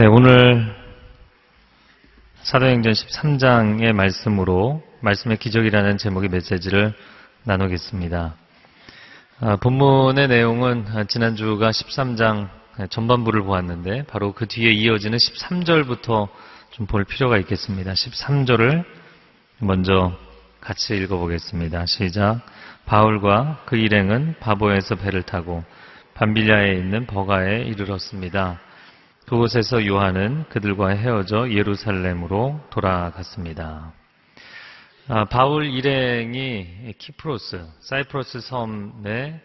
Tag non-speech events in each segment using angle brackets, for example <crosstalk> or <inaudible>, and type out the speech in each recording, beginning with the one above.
네, 오늘 사도행전 13장의 말씀으로 말씀의 기적이라는 제목의 메시지를 나누겠습니다. 아, 본문의 내용은 지난주가 13장 전반부를 보았는데 바로 그 뒤에 이어지는 13절부터 좀 볼 필요가 있겠습니다. 13절을 먼저 같이 읽어보겠습니다. 시작. 바울과 그 일행은 바보에서 배를 타고 반빌리아에 있는 버가에 이르렀습니다. 그곳에서 요한은 그들과 헤어져 예루살렘으로 돌아갔습니다. 아, 바울 일행이 키프로스, 사이프러스 섬의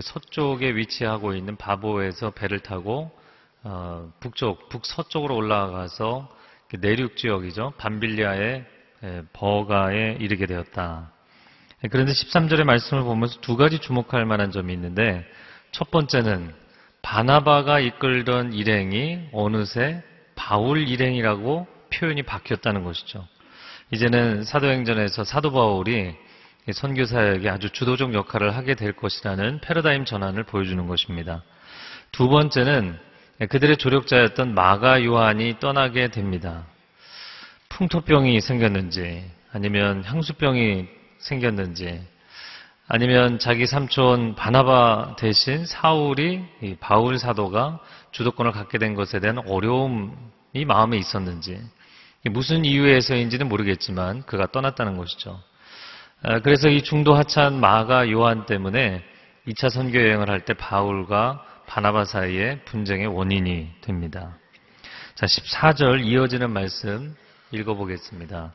서쪽에 위치하고 있는 바보에서 배를 타고 어, 북쪽, 북서쪽으로 올라가서 내륙 지역이죠. 반빌리아의 버가에 이르게 되었다. 그런데 13절의 말씀을 보면서 두 가지 주목할 만한 점이 있는데 첫 번째는 바나바가 이끌던 일행이 어느새 바울 일행이라고 표현이 바뀌었다는 것이죠. 이제는 사도행전에서 사도 바울이 선교사에게 아주 주도적 역할을 하게 될 것이라는 패러다임 전환을 보여주는 것입니다. 두 번째는 그들의 조력자였던 마가 요한이 떠나게 됩니다. 풍토병이 생겼는지 아니면 향수병이 생겼는지 아니면 자기 삼촌 바나바 대신 사울이 바울 사도가 주도권을 갖게 된 것에 대한 어려움이 마음에 있었는지 무슨 이유에서인지는 모르겠지만 그가 떠났다는 것이죠. 아, 그래서 이 중도 하찮은 마가 요한 때문에 2차 선교 여행을 할 때 바울과 바나바 사이에 분쟁의 원인이 됩니다. 자, 14절 이어지는 말씀 읽어보겠습니다.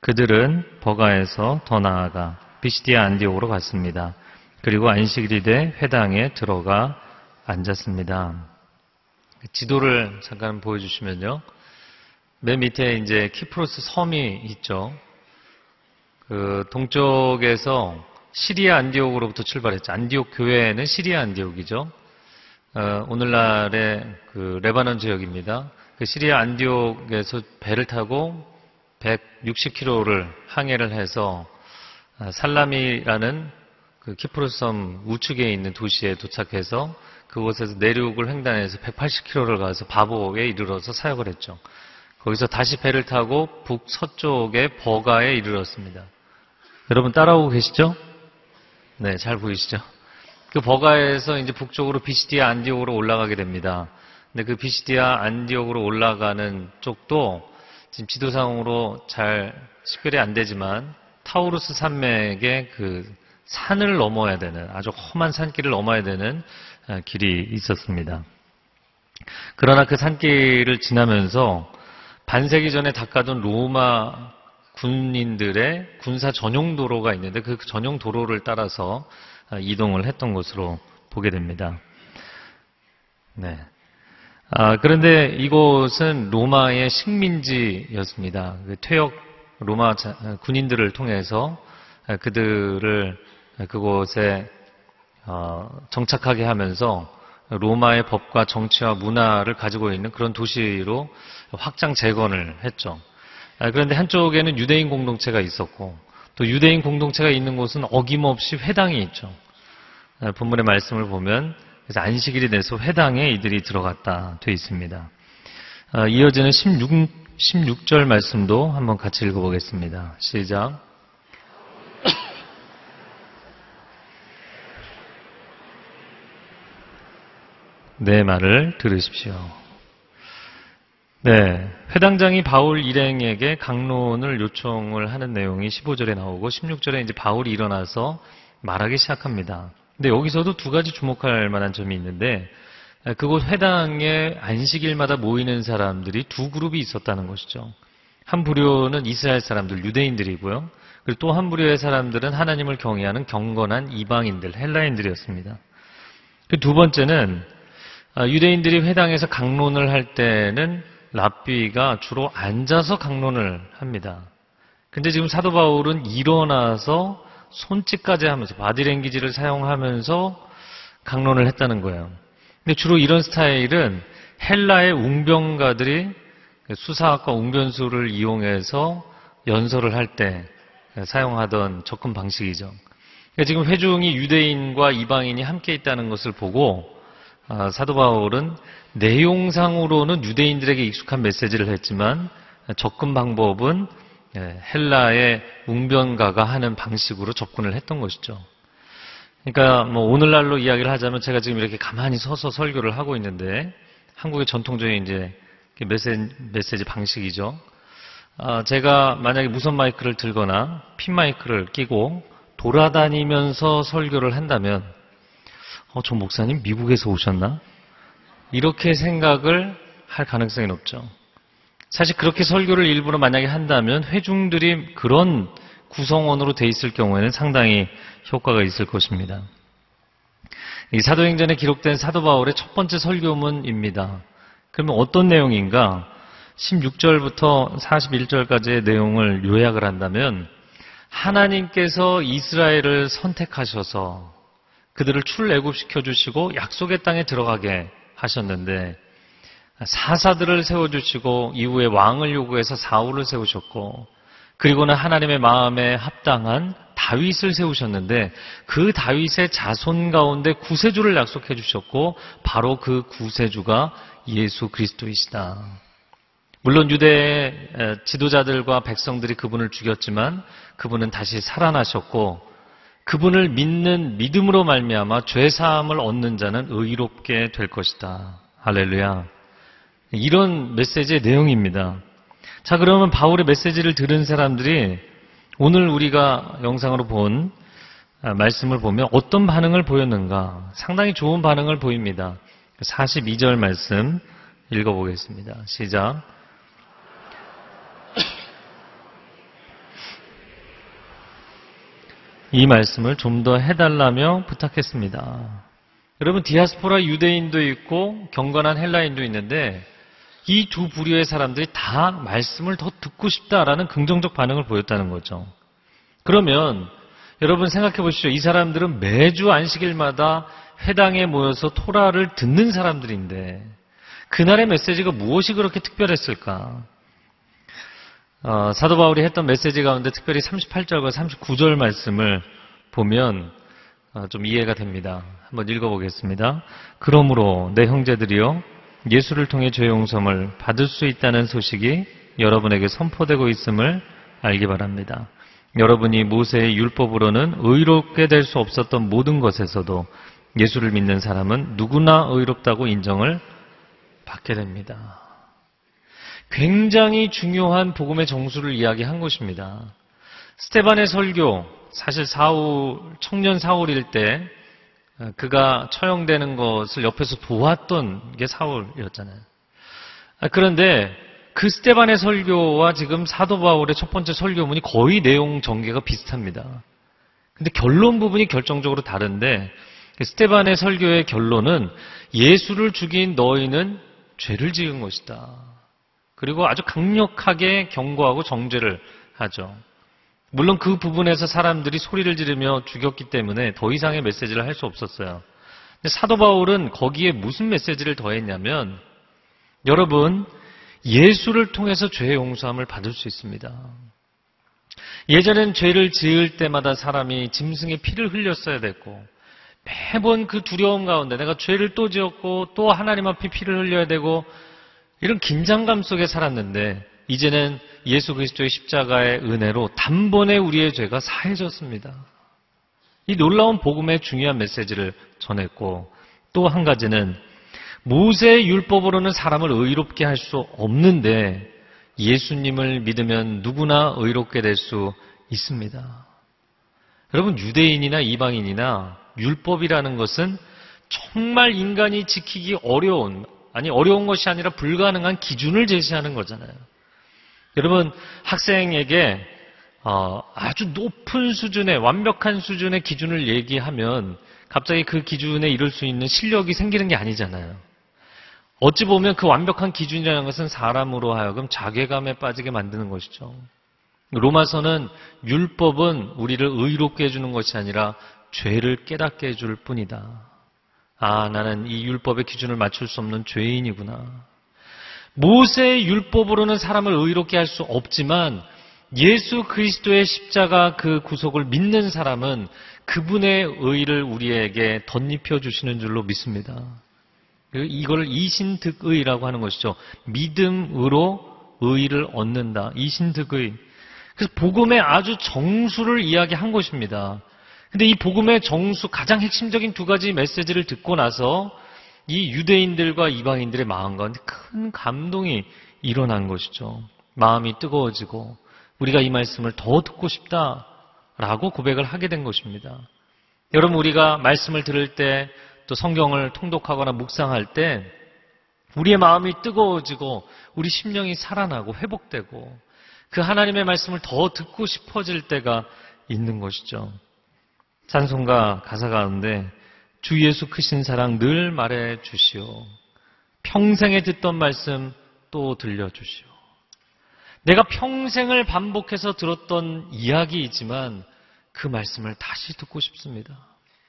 그들은 버가에서 더 나아가 비시디아 안디옥으로 갔습니다. 그리고 안식일이 돼 회당에 들어가 앉았습니다. 지도를 잠깐 보여주시면요. 맨 밑에 이제 키프로스 섬이 있죠. 그 동쪽에서 시리아 안디옥으로부터 출발했죠. 안디옥 교회는 시리아 안디옥이죠. 어, 오늘날의 그 레바논 지역입니다. 그 시리아 안디옥에서 배를 타고 160km를 항해를 해서 아, 살라미라는 그 키프로스 섬 우측에 있는 도시에 도착해서 그곳에서 내륙을 횡단해서 180km를 가서 바보에 이르러서 사역을 했죠. 거기서 다시 배를 타고 북서쪽의 버가에 이르렀습니다. 여러분 따라오고 계시죠? 네, 잘 보이시죠? 그 버가에서 이제 북쪽으로 비시디아 안디옥으로 올라가게 됩니다. 근데 그 비시디아 안디옥으로 올라가는 쪽도 지금 지도상으로 잘 식별이 안 되지만 타우루스 산맥의 그 산을 넘어야 되는 아주 험한 산길을 넘어야 되는 아, 길이 있었습니다. 그러나 그 산길을 지나면서 반세기 전에 닦아둔 로마 군인들의 군사 전용 도로가 있는데 그 전용 도로를 따라서 아, 이동을 했던 것으로 보게 됩니다. 네. 아, 그런데 이곳은 로마의 식민지였습니다. 그 퇴역 로마 군인들을 통해서 그들을 그곳에 어, 정착하게 하면서 로마의 법과 정치와 문화를 가지고 있는 그런 도시로 확장 재건을 했죠. 아, 그런데 한쪽에는 유대인 공동체가 있었고 또 유대인 공동체가 있는 곳은 어김없이 회당이 있죠. 아, 본문의 말씀을 보면 그래서 안식일이 돼서 회당에 이들이 들어갔다 되어 있습니다. 아, 이어지는 16, 16절 말씀도 한번 같이 읽어보겠습니다. 시작. <clears throat> 내 말을 들으십시오. 네. 회당장이 바울 일행에게 강론을 요청을 하는 내용이 15절에 나오고 16절에 이제 바울이 일어나서 말하기 시작합니다. 근데 여기서도 두 가지 주목할 만한 점이 있는데 그곳 회당에 안식일마다 모이는 사람들이 두 그룹이 있었다는 것이죠. 한 부류는 이스라엘 사람들, 유대인들이고요. 그리고 또 한 부류의 사람들은 하나님을 경외하는 경건한 이방인들, 헬라인들이었습니다. 그두 번째는 아, 유대인들이 회당에서 강론을 할 때는 랍비가 주로 앉아서 강론을 합니다. 근데 지금 사도 바울은 일어나서 손짓까지 하면서 바디랭귀지를 사용하면서 강론을 했다는 거예요. 근데 주로 이런 스타일은 헬라의 웅병가들이 수사학과 웅변수를 이용해서 연설을 할 때 사용하던 접근 방식이죠. 그러니까 지금 회중이 유대인과 이방인이 함께 있다는 것을 보고 아, 사도 바울은 내용상으로는 유대인들에게 익숙한 메시지를 했지만 접근 방법은 예, 헬라의 웅변가가 하는 방식으로 접근을 했던 것이죠. 그러니까 뭐 오늘날로 이야기를 하자면 제가 지금 이렇게 가만히 서서 설교를 하고 있는데 한국의 전통적인 이제 메시지, 방식이죠. 아, 제가 만약에 무선 마이크를 들거나 핀 마이크를 끼고 돌아다니면서 설교를 한다면 어, 저 목사님 미국에서 오셨나? 이렇게 생각을 할 가능성이 높죠. 사실 그렇게 설교를 일부러 만약에 한다면 회중들이 그런 구성원으로 돼 있을 경우에는 상당히 효과가 있을 것입니다. 이 사도행전에 기록된 사도 바울의 첫 번째 설교문입니다. 그러면 어떤 내용인가? 16절부터 41절까지의 내용을 요약을 한다면 하나님께서 이스라엘을 선택하셔서 그들을 출애굽시켜 주시고 약속의 땅에 들어가게 하셨는데 사사들을 세워 주시고 이후에 왕을 요구해서 사울을 세우셨고 그리고는 하나님의 마음에 합당한 다윗을 세우셨는데 그 다윗의 자손 가운데 구세주를 약속해 주셨고 바로 그 구세주가 예수 그리스도이시다. 물론 유대 지도자들과 백성들이 그분을 죽였지만 그분은 다시 살아나셨고 그분을 믿는 믿음으로 말미암아 죄 사함을 얻는 자는 의롭게 될 것이다. 할렐루야. 이런 메시지의 내용입니다. 자, 그러면 바울의 메시지를 들은 사람들이 오늘 우리가 영상으로 본 아, 말씀을 보면 어떤 반응을 보였는가? 상당히 좋은 반응을 보입니다. 42절 말씀 읽어보겠습니다. 시작. 이 말씀을 좀 더 해달라며 부탁했습니다. 여러분, 디아스포라 유대인도 있고 경건한 헬라인도 있는데 이 두 부류의 사람들이 다 말씀을 더 듣고 싶다라는 긍정적 반응을 보였다는 거죠. 그러면 여러분 생각해 보시죠. 이 사람들은 매주 안식일마다 회당에 모여서 토라를 듣는 사람들인데 그날의 메시지가 무엇이 그렇게 특별했을까? 어, 사도 바울이 했던 메시지 가운데 특별히 38절과 39절 말씀을 보면 어, 좀 이해가 됩니다. 한번 읽어보겠습니다. 그러므로 내 형제들이여 예수를 통해 죄 용서를 받을 수 있다는 소식이 여러분에게 선포되고 있음을 알기 바랍니다. 여러분이 모세의 율법으로는 의롭게 될 수 없었던 모든 것에서도 예수를 믿는 사람은 누구나 의롭다고 인정을 받게 됩니다. 굉장히 중요한 복음의 정수를 이야기한 것입니다. 스테반의 설교, 사실 사울, 청년 사울일 때 어, 그가 처형되는 것을 옆에서 보았던 게 사울이었잖아요. 아, 그런데 그 스테반의 설교와 지금 사도 바울의 첫 번째 설교문이 거의 내용 전개가 비슷합니다. 근데 결론 부분이 결정적으로 다른데 그 스테반의 설교의 결론은 예수를 죽인 너희는 죄를 지은 것이다. 그리고 아주 강력하게 경고하고 정죄를 하죠. 물론 그 부분에서 사람들이 소리를 지르며 죽였기 때문에 더 이상의 메시지를 할 수 없었어요. 사도 바울은 거기에 무슨 메시지를 더했냐면 여러분 예수를 통해서 죄의 용서함을 받을 수 있습니다. 예전엔 죄를 지을 때마다 사람이 짐승의 피를 흘렸어야 됐고 매번 그 두려움 가운데 내가 죄를 또 지었고 또 하나님 앞에 피를 흘려야 되고 이런 긴장감 속에 살았는데 이제는 예수 그리스도의 십자가의 은혜로 단번에 우리의 죄가 사해졌습니다. 이 놀라운 복음의 중요한 메시지를 전했고 또 한 가지는 모세의 율법으로는 사람을 의롭게 할 수 없는데 예수님을 믿으면 누구나 의롭게 될 수 있습니다. 여러분 유대인이나 이방인이나 율법이라는 것은 정말 인간이 지키기 어려운 아니 어려운 것이 아니라 불가능한 기준을 제시하는 거잖아요. 여러분 학생에게 어, 아주 높은 수준의 완벽한 수준의 기준을 얘기하면 갑자기 그 기준에 이룰 수 있는 실력이 생기는 게 아니잖아요. 어찌 보면 그 완벽한 기준이라는 것은 사람으로 하여금 자괴감에 빠지게 만드는 것이죠. 로마서는 율법은 우리를 의롭게 해주는 것이 아니라 죄를 깨닫게 해줄 뿐이다. 아, 나는 이 율법의 기준을 맞출 수 없는 죄인이구나. 모세의 율법으로는 사람을 의롭게 할 수 없지만 예수 그리스도의 십자가 그 구속을 믿는 사람은 그분의 의를 우리에게 덧입혀 주시는 줄로 믿습니다. 이걸 이신득의라고 하는 것이죠. 믿음으로 의를 얻는다. 이신득의. 그래서 복음의 아주 정수를 이야기한 것입니다. 근데 이 복음의 정수 가장 핵심적인 두 가지 메시지를 듣고 나서 이 유대인들과 이방인들의 마음 가운데 큰 감동이 일어난 것이죠. 마음이 뜨거워지고 우리가 이 말씀을 더 듣고 싶다라고 고백을 하게 된 것입니다. 여러분 우리가 말씀을 들을 때 또 성경을 통독하거나 묵상할 때 우리의 마음이 뜨거워지고 우리 심령이 살아나고 회복되고 그 하나님의 말씀을 더 듣고 싶어질 때가 있는 것이죠. 찬송가 가사 가운데 주 예수 크신 사랑 늘 말해 주시오. 평생에 듣던 말씀 또 들려주시오. 내가 평생을 반복해서 들었던 이야기이지만 그 말씀을 다시 듣고 싶습니다.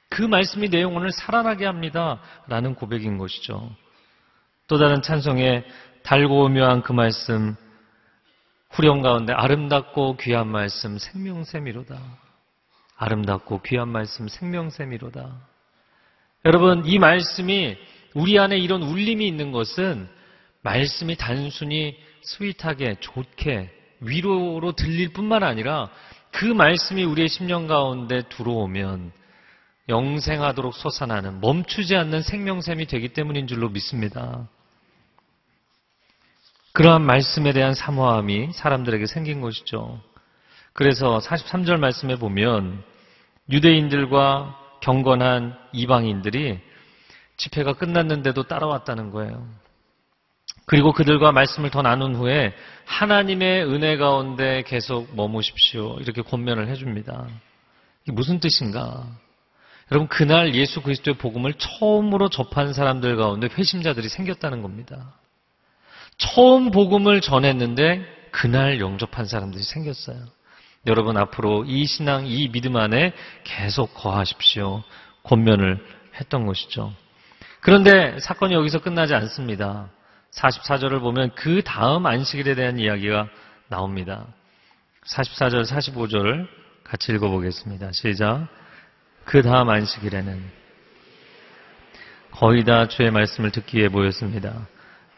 그 말씀이 내 영혼을 살아나게 합니다. 라는 고백인 것이죠. 또 다른 찬송에 달고 오묘한 그 말씀, 후렴 가운데 아름답고 귀한 말씀, 생명샘이로다. 아름답고 귀한 말씀, 생명샘이로다. 여러분, 이 말씀이 우리 안에 이런 울림이 있는 것은 말씀이 단순히 스윗하게, 좋게, 위로로 들릴 뿐만 아니라 그 말씀이 우리의 심령 가운데 들어오면 영생하도록 솟아나는 멈추지 않는 생명샘이 되기 때문인 줄로 믿습니다. 그러한 말씀에 대한 사모함이 사람들에게 생긴 것이죠. 그래서 43절 말씀에 보면 유대인들과 경건한 이방인들이 집회가 끝났는데도 따라왔다는 거예요. 그리고 그들과 말씀을 더 나눈 후에 하나님의 은혜 가운데 계속 머무십시오. 이렇게 권면을 해줍니다. 이게 무슨 뜻인가? 여러분, 그날 예수 그리스도의 복음을 처음으로 접한 사람들 가운데 회심자들이 생겼다는 겁니다. 처음 복음을 전했는데 그날 영접한 사람들이 생겼어요. 여러분 앞으로 이 신앙, 이 믿음 안에 계속 거하십시오. 권면을 했던 것이죠. 그런데 사건이 여기서 끝나지 않습니다. 44절을 보면 그 다음 안식일에 대한 이야기가 나옵니다. 44절, 45절을 같이 읽어보겠습니다. 시작. 그 다음 안식일에는 거의 다 주의 말씀을 듣기 위해 모였습니다.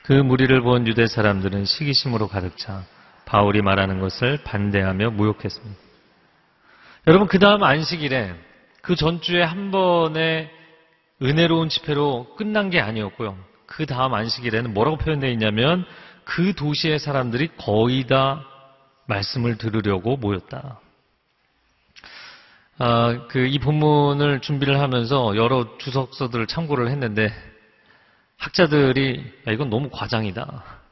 그 무리를 본 유대 사람들은 시기심으로 가득 차 바울이 말하는 것을 반대하며 무욕했습니다. 여러분, 그 다음 안식일에 그 전주에 한 번의 은혜로운 집회로 끝난 게 아니었고요. 그 다음 안식일에는 뭐라고 표현되어 있냐면 그 도시의 사람들이 거의 다 말씀을 들으려고 모였다. 아, 그 이 본문을 준비를 하면서 여러 주석서들을 참고를 했는데 학자들이 야, 이건 너무 과장이다.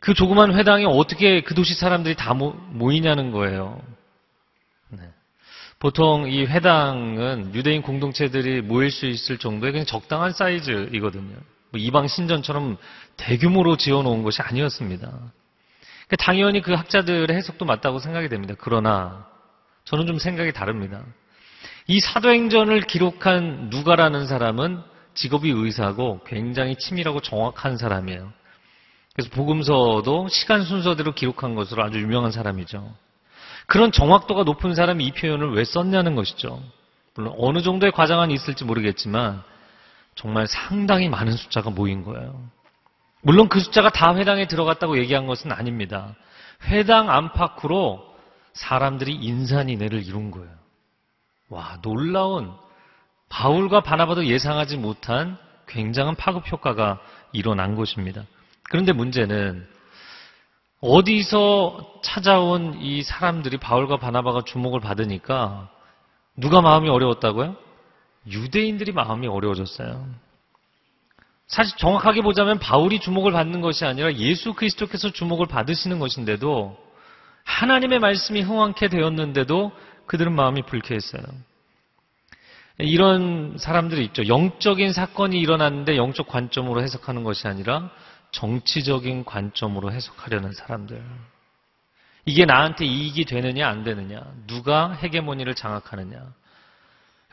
그 조그만 회당에 어떻게 그 도시 사람들이 다 모, 이냐는 거예요. 네. 보통 이 회당은 유대인 공동체들이 모일 수 있을 정도의 그냥 적당한 사이즈이거든요. 뭐 이방 신전처럼 대규모로 지어놓은 것이 아니었습니다. 그러니까 당연히 그 학자들의 해석도 맞다고 생각이 됩니다. 그러나 저는 좀 생각이 다릅니다. 이 사도행전을 기록한 누가라는 사람은 직업이 의사고 굉장히 치밀하고 정확한 사람이에요. 그래서 복음서도 시간 순서대로 기록한 것으로 아주 유명한 사람이죠. 그런 정확도가 높은 사람이 이 표현을 왜 썼냐는 것이죠. 물론 어느 정도의 과장은 있을지 모르겠지만 정말 상당히 많은 숫자가 모인 거예요. 물론 그 숫자가 다 회당에 들어갔다고 얘기한 것은 아닙니다. 회당 안팎으로 사람들이 인산인해를 이룬 거예요. 와, 놀라운 바울과 바나바도 예상하지 못한 굉장한 파급 효과가 일어난 것입니다. 그런데 문제는 어디서 찾아온 이 사람들이 바울과 바나바가 주목을 받으니까 누가 마음이 어려웠다고요? 유대인들이 마음이 어려워졌어요. 사실 정확하게 보자면 바울이 주목을 받는 것이 아니라 예수 그리스도께서 주목을 받으시는 것인데도 하나님의 말씀이 흥황케 되었는데도 그들은 마음이 불쾌했어요. 이런 사람들이 있죠. 영적인 사건이 일어났는데 영적 관점으로 해석하는 것이 아니라 정치적인 관점으로 해석하려는 사람들. 이게 나한테 이익이 되느냐 안 되느냐. 누가 헤게모니를 장악하느냐.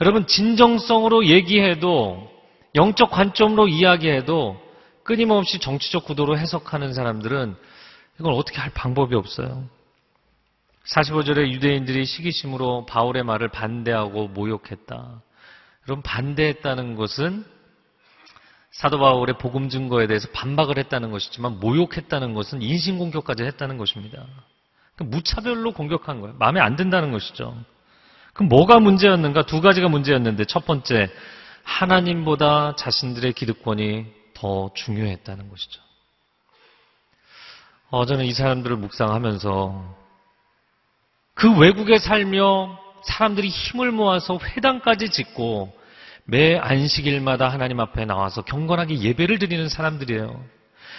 여러분 진정성으로 얘기해도 영적 관점으로 이야기해도 끊임없이 정치적 구도로 해석하는 사람들은 이걸 어떻게 할 방법이 없어요. 45절에 유대인들이 시기심으로 바울의 말을 반대하고 모욕했다. 그럼 반대했다는 것은 사도 바울의 복음 증거에 대해서 반박을 했다는 것이지만 모욕했다는 것은 인신공격까지 했다는 것입니다. 그러니까 무차별로 공격한 거예요. 마음에 안 든다는 것이죠. 그럼 뭐가 문제였는가? 두 가지가 문제였는데 첫 번째 하나님보다 자신들의 기득권이 더 중요했다는 것이죠. 어, 저는 이 사람들을 묵상하면서 그 외국에 살며 사람들이 힘을 모아서 회당까지 짓고 매 안식일마다 하나님 앞에 나와서 경건하게 예배를 드리는 사람들이에요.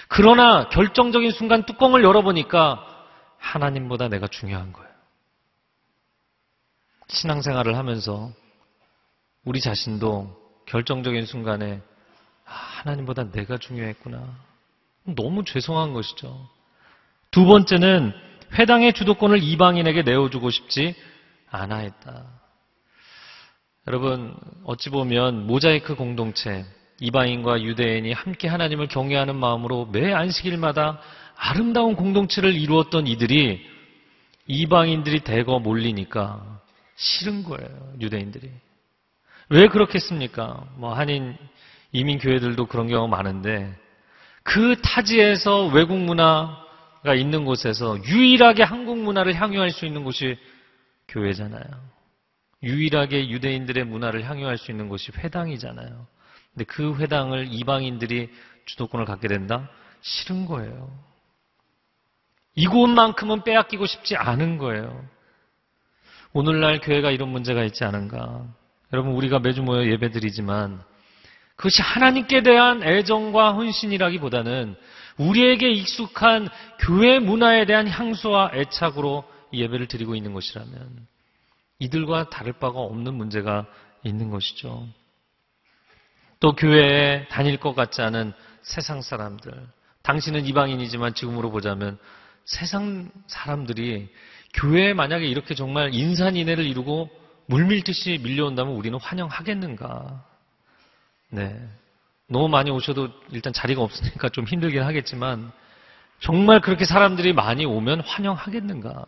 그러나 결정적인 순간 뚜껑을 열어보니까 하나님보다 내가 중요한 거예요. 신앙생활을 하면서 우리 자신도 결정적인 순간에 아, 하나님보다 내가 중요했구나. 너무 죄송한 것이죠. 두 번째는 회당의 주도권을 이방인에게 내어주고 싶지 않아 했다. 여러분, 어찌 보면 모자이크 공동체, 이방인과 유대인이 함께 하나님을 경외하는 마음으로 매 안식일마다 아름다운 공동체를 이루었던 이들이 이방인들이 대거 몰리니까 싫은 거예요, 유대인들이. 왜 그렇겠습니까? 뭐 한인 이민 교회들도 그런 경우 많은데 그 타지에서 외국 문화가 있는 곳에서 유일하게 한국 문화를 향유할 수 있는 곳이 교회잖아요. 유일하게 유대인들의 문화를 향유할 수 있는 곳이 회당이잖아요. 근데 그 회당을 이방인들이 주도권을 갖게 된다? 싫은 거예요. 이곳만큼은 빼앗기고 싶지 않은 거예요. 오늘날 교회가 이런 문제가 있지 않은가. 여러분, 우리가 매주 모여 예배 드리지만 그것이 하나님께 대한 애정과 헌신이라기보다는 우리에게 익숙한 교회 문화에 대한 향수와 애착으로 예배를 드리고 있는 것이라면 이들과 다를 바가 없는 문제가 있는 것이죠. 또 교회에 다닐 것 같지 않은 세상 사람들. 당신은 이방인이지만 지금으로 보자면 세상 사람들이 교회에 만약에 이렇게 정말 인산인해를 이루고 물밀듯이 밀려온다면 우리는 환영하겠는가? 네. 너무 많이 오셔도 일단 자리가 없으니까 좀 힘들긴 하겠지만 정말 그렇게 사람들이 많이 오면 환영하겠는가?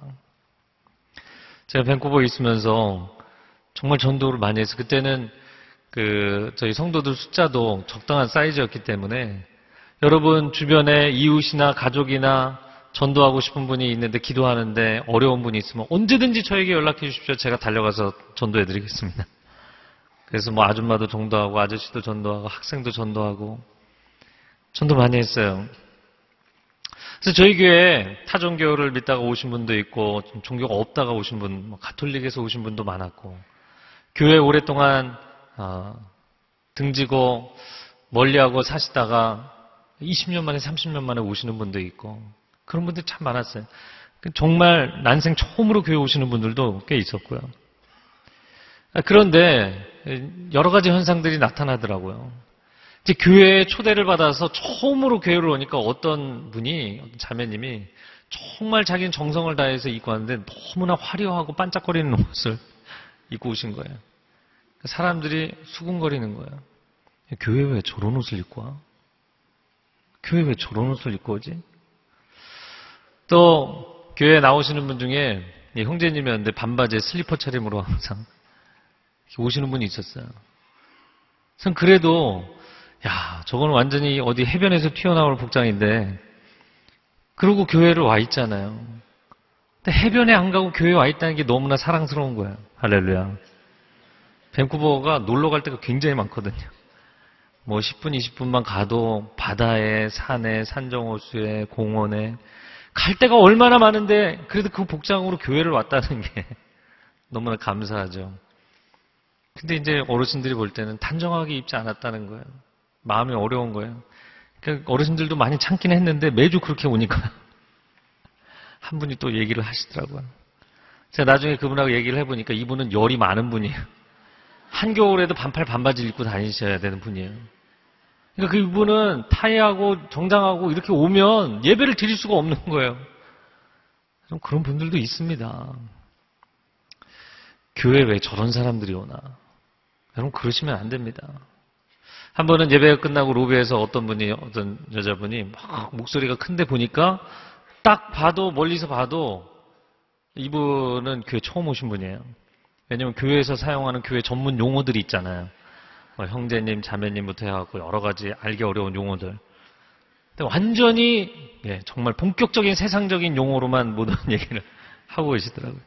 제가 밴쿠버에 있으면서 정말 전도를 많이 해서 그때는 그 저희 성도들 숫자도 적당한 사이즈였기 때문에 여러분 주변에 이웃이나 가족이나 전도하고 싶은 분이 있는데 기도하는데 어려운 분이 있으면 언제든지 저에게 연락해 주십시오. 제가 달려가서 전도해 드리겠습니다. 그래서 뭐 아줌마도 전도하고 아저씨도 전도하고 학생도 전도하고 전도 많이 했어요. 그래서 저희 교회에 타종교를 믿다가 오신 분도 있고 종교가 없다가 오신 분, 뭐 가톨릭에서 오신 분도 많았고 교회 오랫동안 어, 등지고 멀리하고 사시다가 20년 만에 30년 만에 오시는 분도 있고 그런 분들 참 많았어요. 정말 난생 처음으로 교회 오시는 분들도 꽤 있었고요. 아, 그런데 여러 가지 현상들이 나타나더라고요. 이제 교회에 초대를 받아서 처음으로 교회를 오니까 어떤 분이, 어떤 자매님이 정말 자기는 정성을 다해서 입고 왔는데 너무나 화려하고 반짝거리는 옷을 입고 오신 거예요. 사람들이 수군거리는 거예요. 교회 왜 저런 옷을 입고 와? 교회 왜 저런 옷을 입고 오지? 또 교회에 나오시는 분 중에 형제님이었는데 반바지에 슬리퍼 차림으로 항상 오시는 분이 있었어요. 전 그래도 야 저건 완전히 어디 해변에서 튀어나올 복장인데 그러고 교회를 와 있잖아요. 근데 해변에 안 가고 교회에 와 있다는 게 너무나 사랑스러운 거예요. 할렐루야. 밴쿠버가 놀러 갈 때가 굉장히 많거든요. 뭐 10분, 20분만 가도 바다에, 산에, 산정호수에, 공원에 갈 데가 얼마나 많은데 그래도 그 복장으로 교회를 왔다는 게 <laughs> 너무나 감사하죠. 근데 이제 어르신들이 볼 때는 단정하게 입지 않았다는 거예요. 마음이 어려운 거예요. 그러니까 어르신들도 많이 참긴 했는데 매주 그렇게 오니까 <laughs> 한 분이 또 얘기를 하시더라고요. 제가 나중에 그분하고 얘기를 해보니까 이분은 열이 많은 분이에요. 한겨울에도 반팔 반바지 입고 다니셔야 되는 분이에요. 그러니까 그분은 타이하고 정장하고 이렇게 오면 예배를 드릴 수가 없는 거예요. 좀 그런 분들도 있습니다. 교회 왜 저런 사람들이 오나? 여러분 그러시면 안 됩니다. 한 번은 예배가 끝나고 로비에서 어떤 분이 어떤 여자분이 막 목소리가 큰데 보니까 딱 봐도 멀리서 봐도 이분은 교회 처음 오신 분이에요. 왜냐하면 교회에서 사용하는 교회 전문 용어들이 있잖아요. 뭐 형제님, 자매님부터 해갖고 여러 가지 알기 어려운 용어들. 근데 완전히 예, 정말 본격적인 세상적인 용어로만 모든 <laughs> 얘기를 하고 계시더라고요.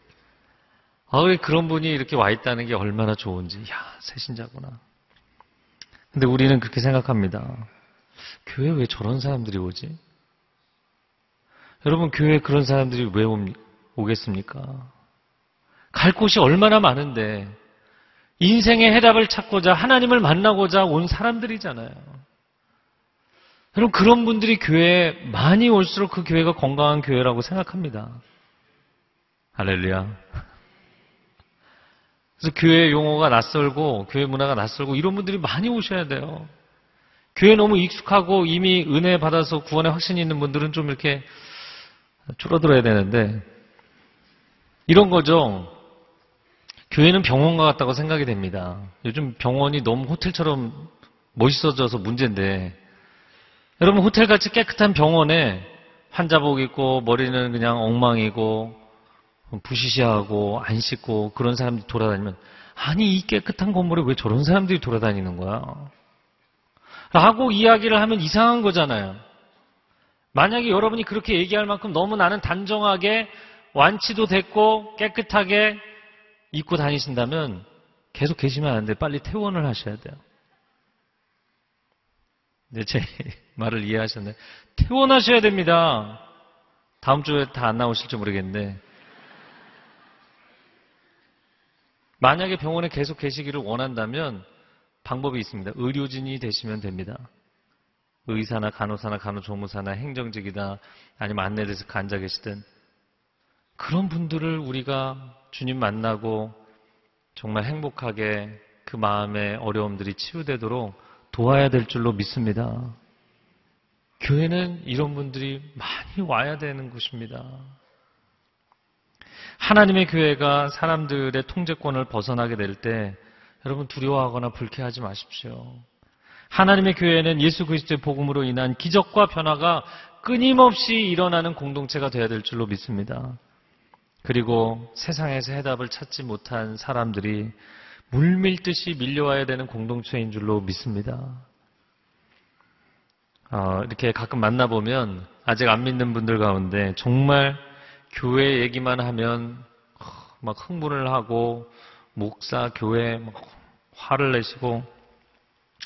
아, 왜 그런 분이 이렇게 와 있다는 게 얼마나 좋은지. 야, 새신자구나. 근데 우리는 그렇게 생각합니다. 교회 왜 저런 사람들이 오지? 여러분, 교회에 그런 사람들이 왜 오겠습니까? 갈 곳이 얼마나 많은데, 인생의 해답을 찾고자, 하나님을 만나고자 온 사람들이잖아요. 여러분, 그런 분들이 교회에 많이 올수록 그 교회가 건강한 교회라고 생각합니다. 할렐루야. 그래서 교회 용어가 낯설고, 교회 문화가 낯설고, 이런 분들이 많이 오셔야 돼요. 교회 너무 익숙하고 이미 은혜 받아서 구원의 확신이 있는 분들은 좀 이렇게 줄어들어야 되는데, 이런 거죠. 교회는 병원과 같다고 생각이 됩니다. 요즘 병원이 너무 호텔처럼 멋있어져서 문제인데, 여러분 호텔같이 깨끗한 병원에 환자복 입고 머리는 그냥 엉망이고 부시시하고 안 씻고 그런 사람들이 돌아다니면 아니 이 깨끗한 건물에 왜 저런 사람들이 돌아다니는 거야? 라고 이야기를 하면 이상한 거잖아요. 만약에 여러분이 그렇게 얘기할 만큼 너무 나는 단정하게 완치도 됐고 깨끗하게 입고 다니신다면 계속 계시면 안 돼. 빨리 퇴원을 하셔야 돼요. 네, 제 <laughs> 말을 이해하셨나요? 퇴원하셔야 됩니다. 다음 주에 다 안 나오실지 모르겠는데. 만약에 병원에 계속 계시기를 원한다면 방법이 있습니다. 의료진이 되시면 됩니다. 의사나 간호사나 간호조무사나 행정직이다 아니면 안내데스크 앉아 계시든 그런 분들을 우리가 주님 만나고 정말 행복하게 그 마음의 어려움들이 치유되도록 도와야 될 줄로 믿습니다. 교회는 이런 분들이 많이 와야 되는 곳입니다. 하나님의 교회가 사람들의 통제권을 벗어나게 될 때 여러분 두려워하거나 불쾌하지 마십시오. 하나님의 교회는 예수 그리스도의 복음으로 인한 기적과 변화가 끊임없이 일어나는 공동체가 되어야 될 줄로 믿습니다. 그리고 세상에서 해답을 찾지 못한 사람들이 물밀듯이 밀려와야 되는 공동체인 줄로 믿습니다. 어, 이렇게 가끔 만나보면 아직 안 믿는 분들 가운데 정말 교회 얘기만 하면 막 흥분을 하고 목사, 교회 막 화를 내시고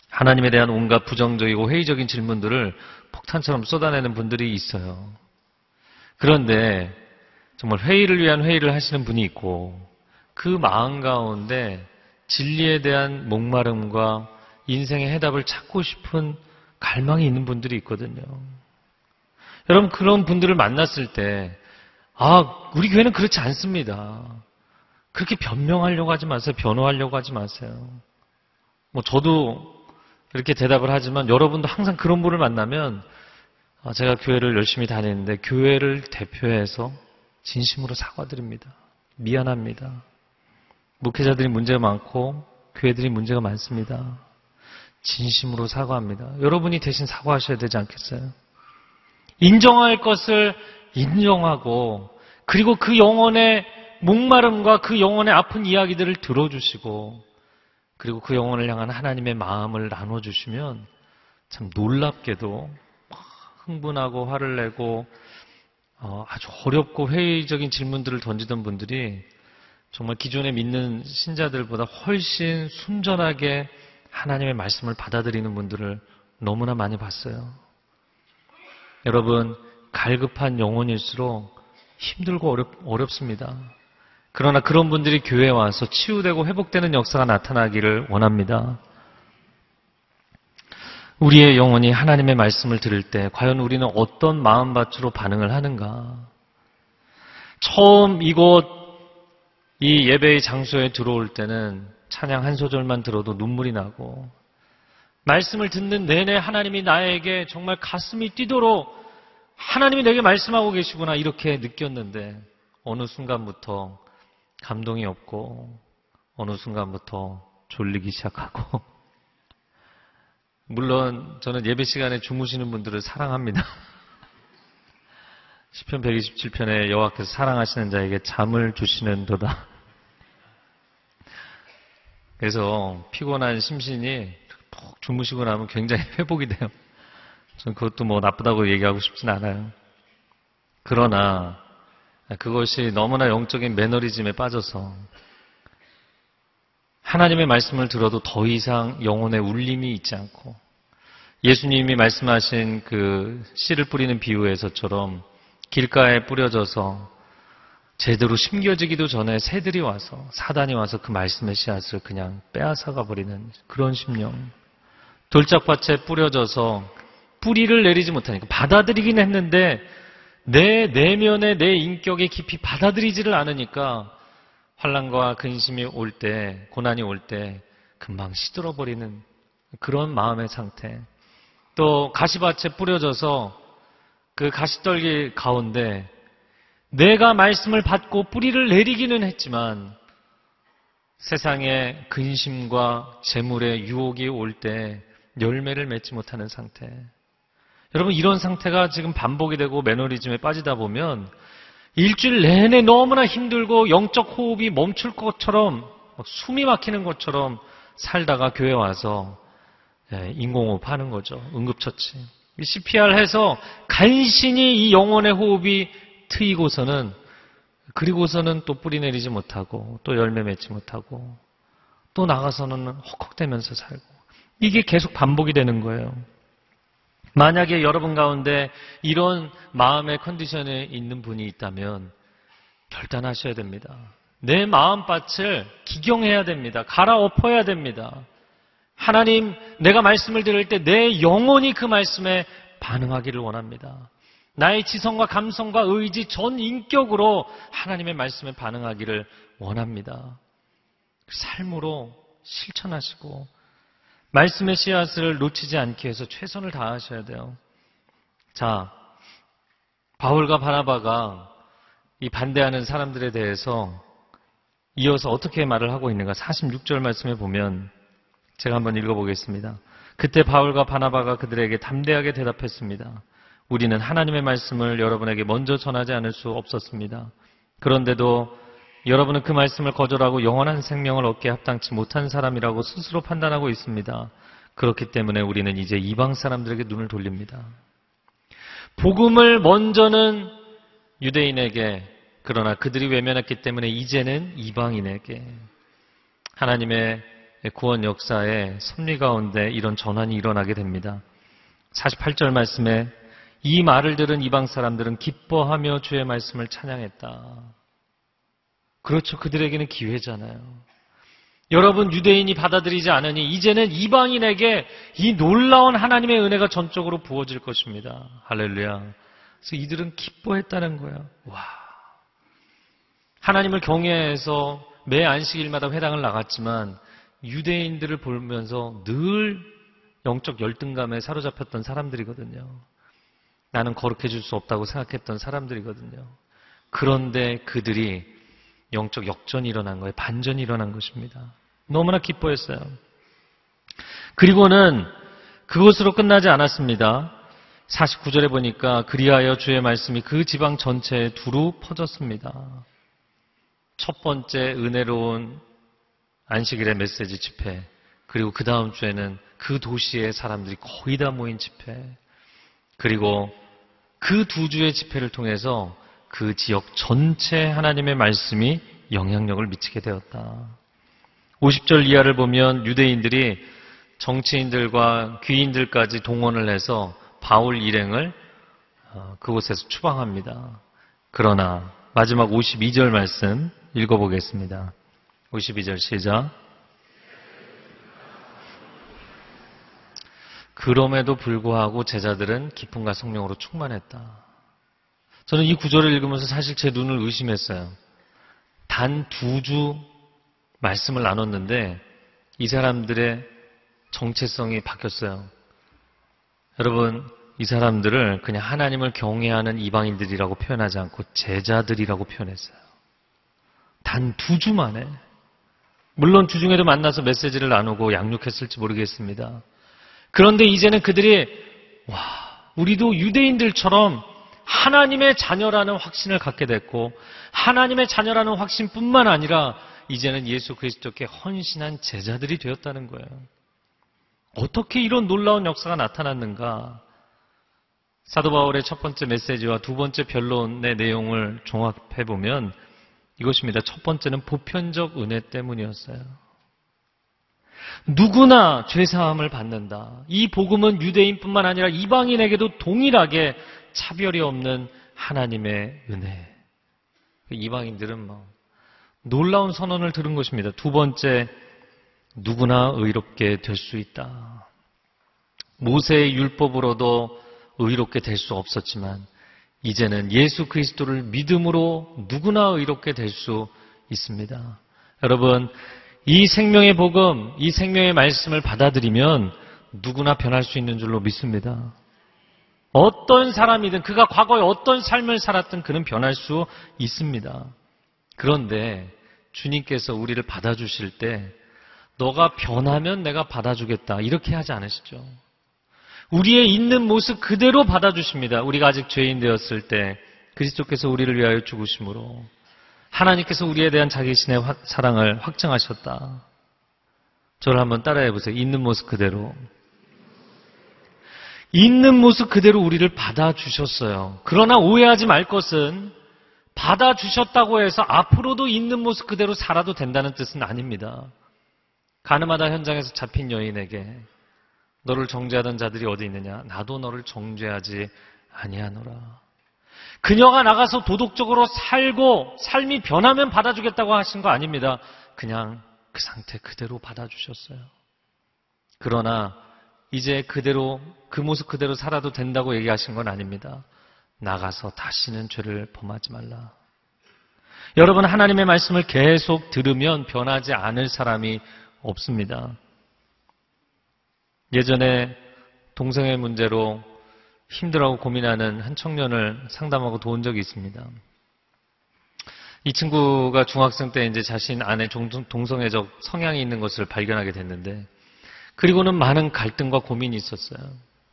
하나님에 대한 온갖 부정적이고 회의적인 질문들을 폭탄처럼 쏟아내는 분들이 있어요. 그런데 정말 회의를 위한 회의를 하시는 분이 있고 그 마음 가운데 진리에 대한 목마름과 인생의 해답을 찾고 싶은 갈망이 있는 분들이 있거든요. 여러분 그런 분들을 만났을 때 아, 우리 교회는 그렇지 않습니다. 그렇게 변명하려고 하지 마세요. 변호하려고 하지 마세요. 뭐 저도 이렇게 대답을 하지만 여러분도 항상 그런 분을 만나면 아, 제가 교회를 열심히 다니는데 교회를 대표해서 진심으로 사과드립니다. 미안합니다. 목회자들이 문제가 많고 교회들이 문제가 많습니다. 진심으로 사과합니다. 여러분이 대신 사과하셔야 되지 않겠어요? 인정할 것을 인정하고 그리고 그 영혼의 목마름과 그 영혼의 아픈 이야기들을 들어주시고 그리고 그 영혼을 향한 하나님의 마음을 나눠주시면 참 놀랍게도 흥분하고 화를 내고 어, 아주 어렵고 회의적인 질문들을 던지던 분들이 정말 기존에 믿는 신자들보다 훨씬 순전하게 하나님의 말씀을 받아들이는 분들을 너무나 많이 봤어요. 여러분, 갈급한 영혼일수록 힘들고 어렵, 어렵습니다. 그러나 그런 분들이 교회에 와서 치유되고 회복되는 역사가 나타나기를 원합니다. 우리의 영혼이 하나님의 말씀을 들을 때 과연 우리는 어떤 마음밭으로 반응을 하는가? 처음 이곳 이 예배의 장소에 들어올 때는 찬양 한 소절만 들어도 눈물이 나고 말씀을 듣는 내내 하나님이 나에게 정말 가슴이 뛰도록 하나님이 내게 말씀하고 계시구나 이렇게 느꼈는데 어느 순간부터 감동이 없고 어느 순간부터 졸리기 시작하고 <laughs> 물론 저는 예배 시간에 주무시는 분들을 사랑합니다. <laughs> 10편 127편에 여호와께서 사랑하시는 자에게 잠을 주시는 도다. <laughs> 그래서 피곤한 심신이 푹 주무시고 나면 굉장히 회복이 돼요. 전 그것도 뭐 나쁘다고 얘기하고 싶진 않아요. 그러나 그것이 너무나 영적인 매너리즘에 빠져서 하나님의 말씀을 들어도 더 이상 영혼의 울림이 있지 않고 예수님이 말씀하신 그 씨를 뿌리는 비유에서처럼 길가에 뿌려져서 제대로 심겨지기도 전에 새들이 와서 사단이 와서 그 말씀의 씨앗을 그냥 빼앗아가 버리는 그런 심령. 돌짝밭에 뿌려져서 뿌리를 내리지 못하니까 받아들이긴 했는데 내 내면의 내 인격에 깊이 받아들이지를 않으니까 환란과 근심이 올 때, 고난이 올 때 금방 시들어 버리는 그런 마음의 상태. 또 가시밭에 뿌려져서 그 가시떨기 가운데 내가 말씀을 받고 뿌리를 내리기는 했지만 세상의 근심과 재물의 유혹이 올 때 열매를 맺지 못하는 상태. 여러분 이런 상태가 지금 반복이 되고 매너리즘에 빠지다 보면 일주일 내내 너무나 힘들고 영적 호흡이 멈출 것처럼 숨이 막히는 것처럼 살다가 교회 와서 예, 인공호흡 하는 거죠. 응급처치. CPR 해서 간신히 이 영혼의 호흡이 트이고서는 그리고서는 또 뿌리 내리지 못하고 또 열매 맺지 못하고 또 나가서는 헉헉대면서 살고 이게 계속 반복이 되는 거예요. 만약에 여러분 가운데 이런 마음의 컨디션에 있는 분이 있다면 결단하셔야 됩니다. 내 마음밭을 기경해야 됩니다. 갈아엎어야 됩니다. 하나님, 내가 말씀을 들을 때 내 영혼이 그 말씀에 반응하기를 원합니다. 나의 지성과 감성과 의지 전 인격으로 하나님의 말씀에 반응하기를 원합니다. 삶으로 실천하시고 말씀의 씨앗을 놓치지 않기 위해서 최선을 다하셔야 돼요. 자, 바울과 바나바가 이 반대하는 사람들에 대해서 이어서 어떻게 말을 하고 있는가? 46절 말씀에 보면 제가 한번 읽어보겠습니다. 그때 바울과 바나바가 그들에게 담대하게 대답했습니다. 우리는 하나님의 말씀을 여러분에게 먼저 전하지 않을 수 없었습니다. 그런데도 여러분은 그 말씀을 거절하고 영원한 생명을 얻게 합당치 못한 사람이라고 스스로 판단하고 있습니다. 그렇기 때문에 우리는 이제 이방 사람들에게 눈을 돌립니다. 복음을 먼저는 유대인에게 그러나 그들이 외면했기 때문에 이제는 이방인에게 하나님의 구원 역사의 섭리 가운데 이런 전환이 일어나게 됩니다. 48절 말씀에 이 말을 들은 이방 사람들은 기뻐하며 주의 말씀을 찬양했다. 그렇죠. 그들에게는 기회잖아요. 여러분 유대인이 받아들이지 않으니 이제는 이방인에게 이 놀라운 하나님의 은혜가 전적으로 부어질 것입니다. 할렐루야. 그래서 이들은 기뻐했다는 거예요. 와. 하나님을 경외해서 매 안식일마다 회당을 나갔지만 유대인들을 보면서 늘 영적 열등감에 사로잡혔던 사람들이거든요. 나는 거룩해 질 수 없다고 생각했던 사람들이거든요. 그런데 그들이 영적 역전이 일어난 거예요. 반전이 일어난 것입니다. 너무나 기뻐했어요. 그리고는 그것으로 끝나지 않았습니다. 49절에 보니까 그리하여 주의 말씀이 그 지방 전체에 두루 퍼졌습니다. 첫 번째 은혜로운 안식일의 메시지 집회, 그리고 그 다음 주에는 그 도시의 사람들이 거의 다 모인 집회, 그리고 그 두 주의 집회를 통해서 그 지역 전체 하나님의 말씀이 영향력을 미치게 되었다. 50절 이하를 보면 유대인들이 정치인들과 귀인들까지 동원을 해서 바울 일행을 어, 그곳에서 추방합니다. 그러나 마지막 52절 말씀 읽어보겠습니다. 52절 시작. 그럼에도 불구하고 제자들은 기쁨과 성령으로 충만했다. 저는 이 구절을 읽으면서 사실 제 눈을 의심했어요. 단 두 주 말씀을 나눴는데 이 사람들의 정체성이 바뀌었어요. 여러분, 이 사람들을 그냥 하나님을 경외하는 이방인들이라고 표현하지 않고 제자들이라고 표현했어요. 단 두 주 만에. 물론 주중에도 만나서 메시지를 나누고 양육했을지 모르겠습니다. 그런데 이제는 그들이, 와, 우리도 유대인들처럼 하나님의 자녀라는 확신을 갖게 됐고 하나님의 자녀라는 확신뿐만 아니라 이제는 예수 그리스도께 헌신한 제자들이 되었다는 거예요. 어떻게 이런 놀라운 역사가 나타났는가? 사도 바울의 첫 번째 메시지와 두 번째 변론의 내용을 종합해 보면 이것입니다. 첫 번째는 보편적 은혜 때문이었어요. 누구나 죄사함을 받는다. 이 복음은 유대인뿐만 아니라 이방인에게도 동일하게 차별이 없는 하나님의 은혜. 이방인들은 뭐 놀라운 선언을 들은 것입니다. 두 번째, 누구나 의롭게 될 수 있다. 모세의 율법으로도 의롭게 될 수 없었지만 이제는 예수 그리스도를 믿음으로 누구나 의롭게 될 수 있습니다. 여러분, 이 생명의 복음, 이 생명의 말씀을 받아들이면 누구나 변할 수 있는 줄로 믿습니다. 어떤 사람이든 그가 과거에 어떤 삶을 살았든 그는 변할 수 있습니다. 그런데 주님께서 우리를 받아주실 때 너가 변하면 내가 받아주겠다 이렇게 하지 않으시죠. 우리의 있는 모습 그대로 받아주십니다. 우리가 아직 죄인 되었을 때 그리스도께서 우리를 위하여 죽으심으로 하나님께서 우리에 대한 자기 신의 사랑을 확증하셨다. 저를 한번 따라해 보세요. 있는 모습 그대로. 있는 모습 그대로 우리를 받아주셨어요. 그러나 오해하지 말 것은 받아주셨다고 해서 앞으로도 있는 모습 그대로 살아도 된다는 뜻은 아닙니다. 가늠하다 현장에서 잡힌 여인에게 너를 정죄하던 자들이 어디 있느냐? 나도 너를 정죄하지 아니하노라. 그녀가 나가서 도덕적으로 살고 삶이 변하면 받아주겠다고 하신 거 아닙니다. 그냥 그 상태 그대로 받아주셨어요. 그러나 이제 그대로 그 모습 그대로 살아도 된다고 얘기하신 건 아닙니다. 나가서 다시는 죄를 범하지 말라. 여러분 하나님의 말씀을 계속 들으면 변하지 않을 사람이 없습니다. 예전에 동성애 문제로 힘들어하고 고민하는 한 청년을 상담하고 도운 적이 있습니다. 이 친구가 중학생 때 이제 자신 안에 동성애적 성향이 있는 것을 발견하게 됐는데, 그리고는 많은 갈등과 고민이 있었어요.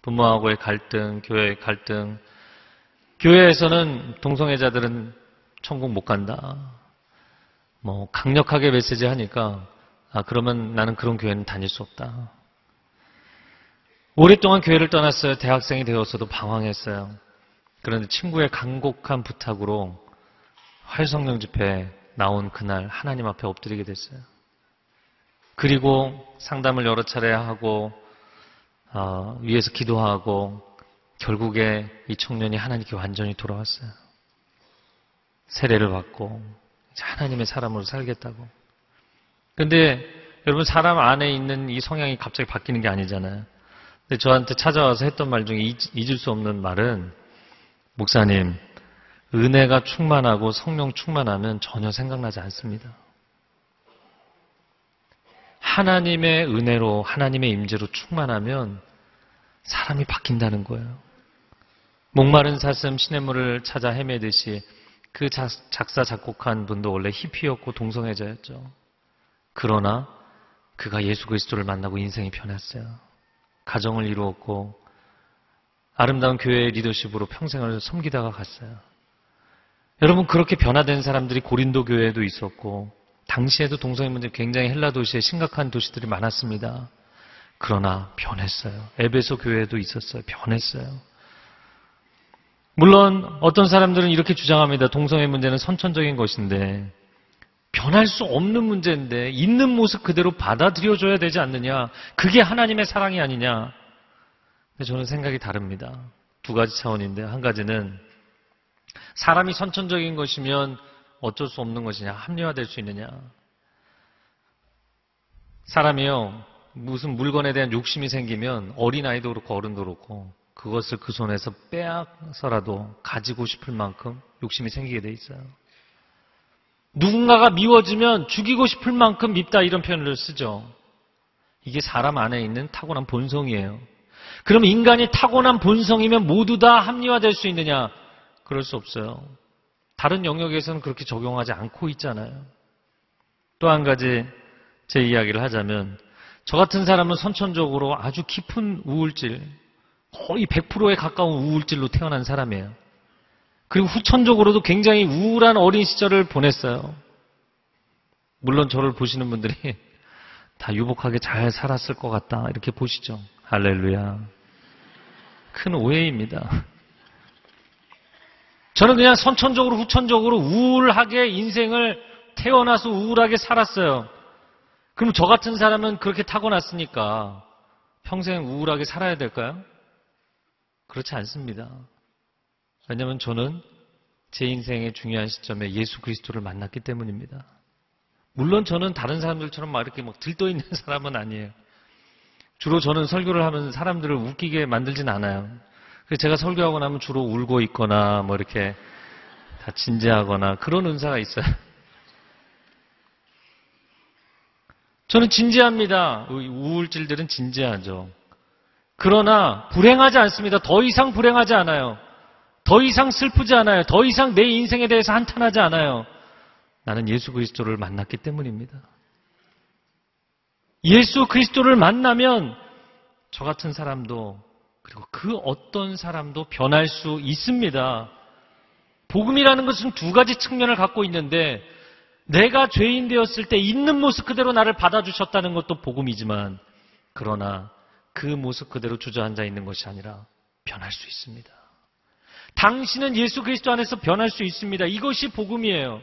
부모하고의 갈등, 교회의 갈등. 교회에서는 동성애자들은 천국 못 간다. 뭐, 강력하게 메시지 하니까, 아, 그러면 나는 그런 교회는 다닐 수 없다. 오랫동안 교회를 떠났어요. 대학생이 되어서도 방황했어요. 그런데 친구의 간곡한 부탁으로 활성령 집회에 나온 그날 하나님 앞에 엎드리게 됐어요. 그리고 상담을 여러 차례 하고 어, 위에서 기도하고 결국에 이 청년이 하나님께 완전히 돌아왔어요. 세례를 받고 하나님의 사람으로 살겠다고. 근데 여러분 사람 안에 있는 이 성향이 갑자기 바뀌는 게 아니잖아요. 저한테 찾아와서 했던 말 중에 잊을 수 없는 말은 목사님 은혜가 충만하고 성령 충만하면 전혀 생각나지 않습니다. 하나님의 은혜로 하나님의 임재로 충만하면 사람이 바뀐다는 거예요. 목마른 사슴 시냇물을 찾아 헤매듯이 그 작사 작곡한 분도 원래 히피였고 동성애자였죠. 그러나 그가 예수 그리스도를 만나고 인생이 변했어요. 가정을 이루었고 아름다운 교회의 리더십으로 평생을 섬기다가 갔어요. 여러분 그렇게 변화된 사람들이 고린도 교회에도 있었고 당시에도 동성애 문제 굉장히 헬라 도시에 심각한 도시들이 많았습니다. 그러나 변했어요. 에베소 교회에도 있었어요. 변했어요. 물론 어떤 사람들은 이렇게 주장합니다. 동성애 문제는 선천적인 것인데 변할 수 없는 문제인데 있는 모습 그대로 받아들여줘야 되지 않느냐. 그게 하나님의 사랑이 아니냐. 근데 저는 생각이 다릅니다. 두 가지 차원인데 한 가지는 사람이 선천적인 것이면 어쩔 수 없는 것이냐. 합리화될 수 있느냐. 사람이요. 무슨 물건에 대한 욕심이 생기면 어린아이도 그렇고 어른도 그렇고 그것을 그 손에서 빼앗아서라도 가지고 싶을 만큼 욕심이 생기게 돼 있어요. 누군가가 미워지면 죽이고 싶을 만큼 밉다 이런 표현을 쓰죠. 이게 사람 안에 있는 타고난 본성이에요. 그럼 인간이 타고난 본성이면 모두 다 합리화될 수 있느냐? 그럴 수 없어요. 다른 영역에서는 그렇게 적용하지 않고 있잖아요. 또 한 가지 제 이야기를 하자면 저 같은 사람은 선천적으로 아주 깊은 우울질, 거의 100%에 가까운 우울질로 태어난 사람이에요. 그리고 후천적으로도 굉장히 우울한 어린 시절을 보냈어요. 물론 저를 보시는 분들이 <laughs> 다 유복하게 잘 살았을 것 같다. 이렇게 보시죠. 할렐루야. 큰 오해입니다. 저는 그냥 선천적으로 후천적으로 우울하게 인생을 태어나서 우울하게 살았어요. 그럼 저 같은 사람은 그렇게 타고났으니까 평생 우울하게 살아야 될까요? 그렇지 않습니다. 왜냐하면 저는 제 인생의 중요한 시점에 예수 그리스도를 만났기 때문입니다. 물론 저는 다른 사람들처럼 막 이렇게 막 들떠 있는 <laughs> 사람은 아니에요. 주로 저는 설교를 하면 사람들을 웃기게 만들진 않아요. 그래서 제가 설교하고 나면 주로 울고 있거나 뭐 이렇게 다 진지하거나 그런 은사가 있어요. <laughs> 저는 진지합니다. 우울질들은 진지하죠. 그러나 불행하지 않습니다. 더 이상 불행하지 않아요. 더 이상 슬프지 않아요. 더 이상 내 인생에 대해서 한탄하지 않아요. 나는 예수 그리스도를 만났기 때문입니다. 예수 그리스도를 만나면 저 같은 사람도 그리고 그 어떤 사람도 변할 수 있습니다. 복음이라는 것은 두 가지 측면을 갖고 있는데 내가 죄인 되었을 때 있는 모습 그대로 나를 받아주셨다는 것도 복음이지만 그러나 그 모습 그대로 주저앉아 있는 것이 아니라 변할 수 있습니다. 당신은 예수 그리스도 안에서 변할 수 있습니다. 이것이 복음이에요.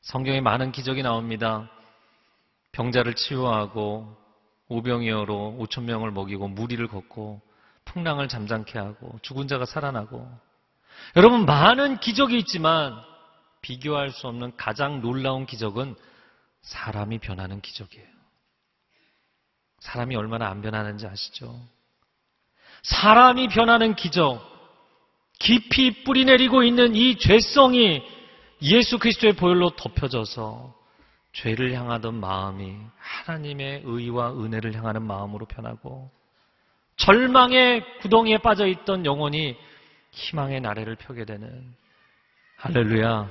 성경에 많은 기적이 나옵니다. 병자를 치유하고 오병이어로 5천 명을 먹이고 무리를 걷고 풍랑을 잠잠케 하고 죽은 자가 살아나고 여러분 많은 기적이 있지만 비교할 수 없는 가장 놀라운 기적은 사람이 변하는 기적이에요. 사람이 얼마나 안 변하는지 아시죠? 사람이 변하는 기적, 깊이 뿌리 내리고 있는 이 죄성이 예수 그리스도의 보혈로 덮여져서 죄를 향하던 마음이 하나님의 의와 은혜를 향하는 마음으로 변하고 절망의 구덩이에 빠져 있던 영혼이 희망의 나래를 펴게 되는 할렐루야.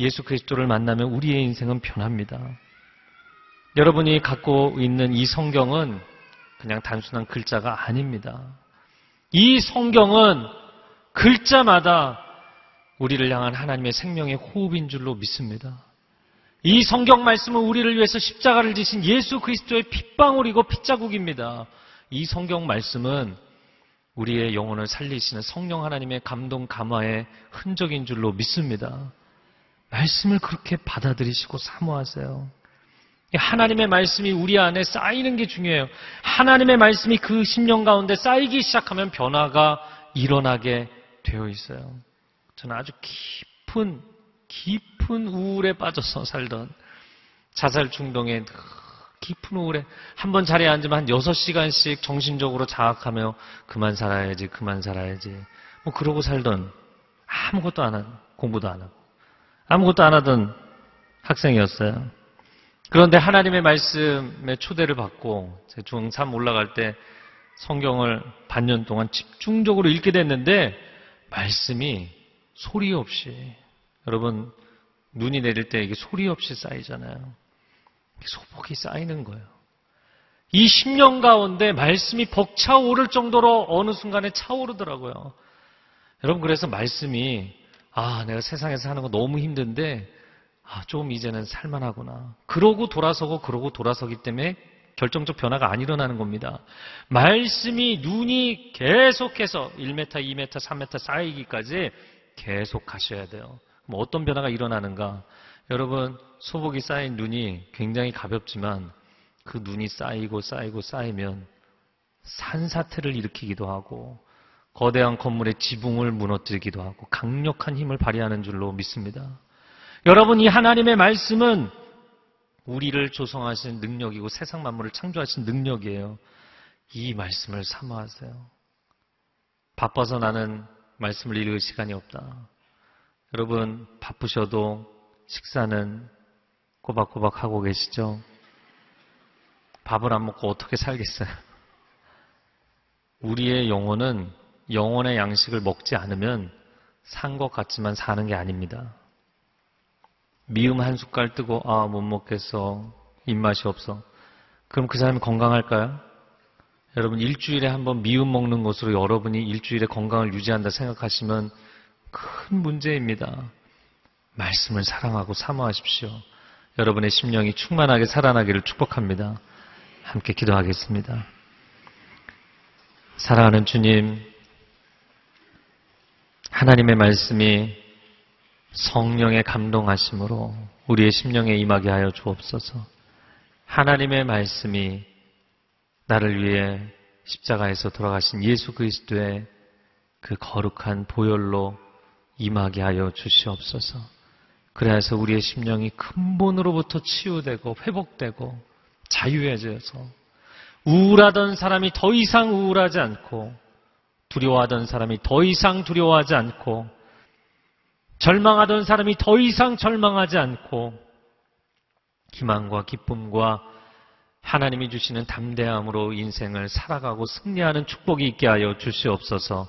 예수 그리스도를 만나면 우리의 인생은 변합니다. 여러분이 갖고 있는 이 성경은 그냥 단순한 글자가 아닙니다. 이 성경은 글자마다 우리를 향한 하나님의 생명의 호흡인 줄로 믿습니다. 이 성경 말씀은 우리를 위해서 십자가를 지신 예수 그리스도의 핏방울이고 핏자국입니다. 이 성경 말씀은 우리의 영혼을 살리시는 성령 하나님의 감동 감화의 흔적인 줄로 믿습니다. 말씀을 그렇게 받아들이시고 사모하세요. 하나님의 말씀이 우리 안에 쌓이는 게 중요해요. 하나님의 말씀이 그 심령 가운데 쌓이기 시작하면 변화가 일어나게 되어 있어요. 저는 아주 깊은 깊은 우울에 빠져서 살던 자살 중동에 깊은 우울에 한 번 자리에 앉으면 한 6시간씩 정신적으로 자학하며 그만 살아야지 그만 살아야지 뭐 그러고 살던 아무것도 안 하고 공부도 안 하고 아무것도 안 하던 학생이었어요. 그런데 하나님의 말씀에 초대를 받고 제 중3 올라갈 때 성경을 반년 동안 집중적으로 읽게 됐는데 말씀이 소리 없이 여러분 눈이 내릴 때 이게 소리 없이 쌓이잖아요. 소복이 쌓이는 거예요. 이 10년 가운데 말씀이 벅차오를 정도로 어느 순간에 차오르더라고요. 여러분 그래서 말씀이 아 내가 세상에서 사는 거 너무 힘든데 아, 좀 이제는 살만하구나. 그러고 돌아서고 그러고 돌아서기 때문에 결정적 변화가 안 일어나는 겁니다. 말씀이 눈이 계속해서 1m, 2m, 3m 쌓이기까지 계속 가셔야 돼요. 뭐 어떤 변화가 일어나는가? 여러분, 소복이 쌓인 눈이 굉장히 가볍지만 그 눈이 쌓이고 쌓이고 쌓이면 산사태를 일으키기도 하고 거대한 건물의 지붕을 무너뜨리기도 하고 강력한 힘을 발휘하는 줄로 믿습니다. 여러분, 이 하나님의 말씀은 우리를 조성하신 능력이고 세상 만물을 창조하신 능력이에요. 이 말씀을 사모하세요. 바빠서 나는 말씀을 읽을 시간이 없다. 여러분, 바쁘셔도 식사는 꼬박꼬박 하고 계시죠? 밥을 안 먹고 어떻게 살겠어요? 우리의 영혼은 영혼의 양식을 먹지 않으면 산 것 같지만 사는 게 아닙니다. 미음 한 숟갈 뜨고 아 못 먹겠어 입맛이 없어 그럼 그 사람이 건강할까요? 여러분 일주일에 한 번 미음 먹는 것으로 여러분이 일주일에 건강을 유지한다 생각하시면 큰 문제입니다. 말씀을 사랑하고 사모하십시오. 여러분의 심령이 충만하게 살아나기를 축복합니다. 함께 기도하겠습니다. 사랑하는 주님, 하나님의 말씀이 성령의 감동하심으로 우리의 심령에 임하게 하여 주옵소서. 하나님의 말씀이 나를 위해 십자가에서 돌아가신 예수 그리스도의 그 거룩한 보혈로 임하게 하여 주시옵소서. 그래서 우리의 심령이 근본으로부터 치유되고 회복되고 자유해져서 우울하던 사람이 더 이상 우울하지 않고 두려워하던 사람이 더 이상 두려워하지 않고 절망하던 사람이 더 이상 절망하지 않고 희망과 기쁨과 하나님이 주시는 담대함으로 인생을 살아가고 승리하는 축복이 있게 하여 주시옵소서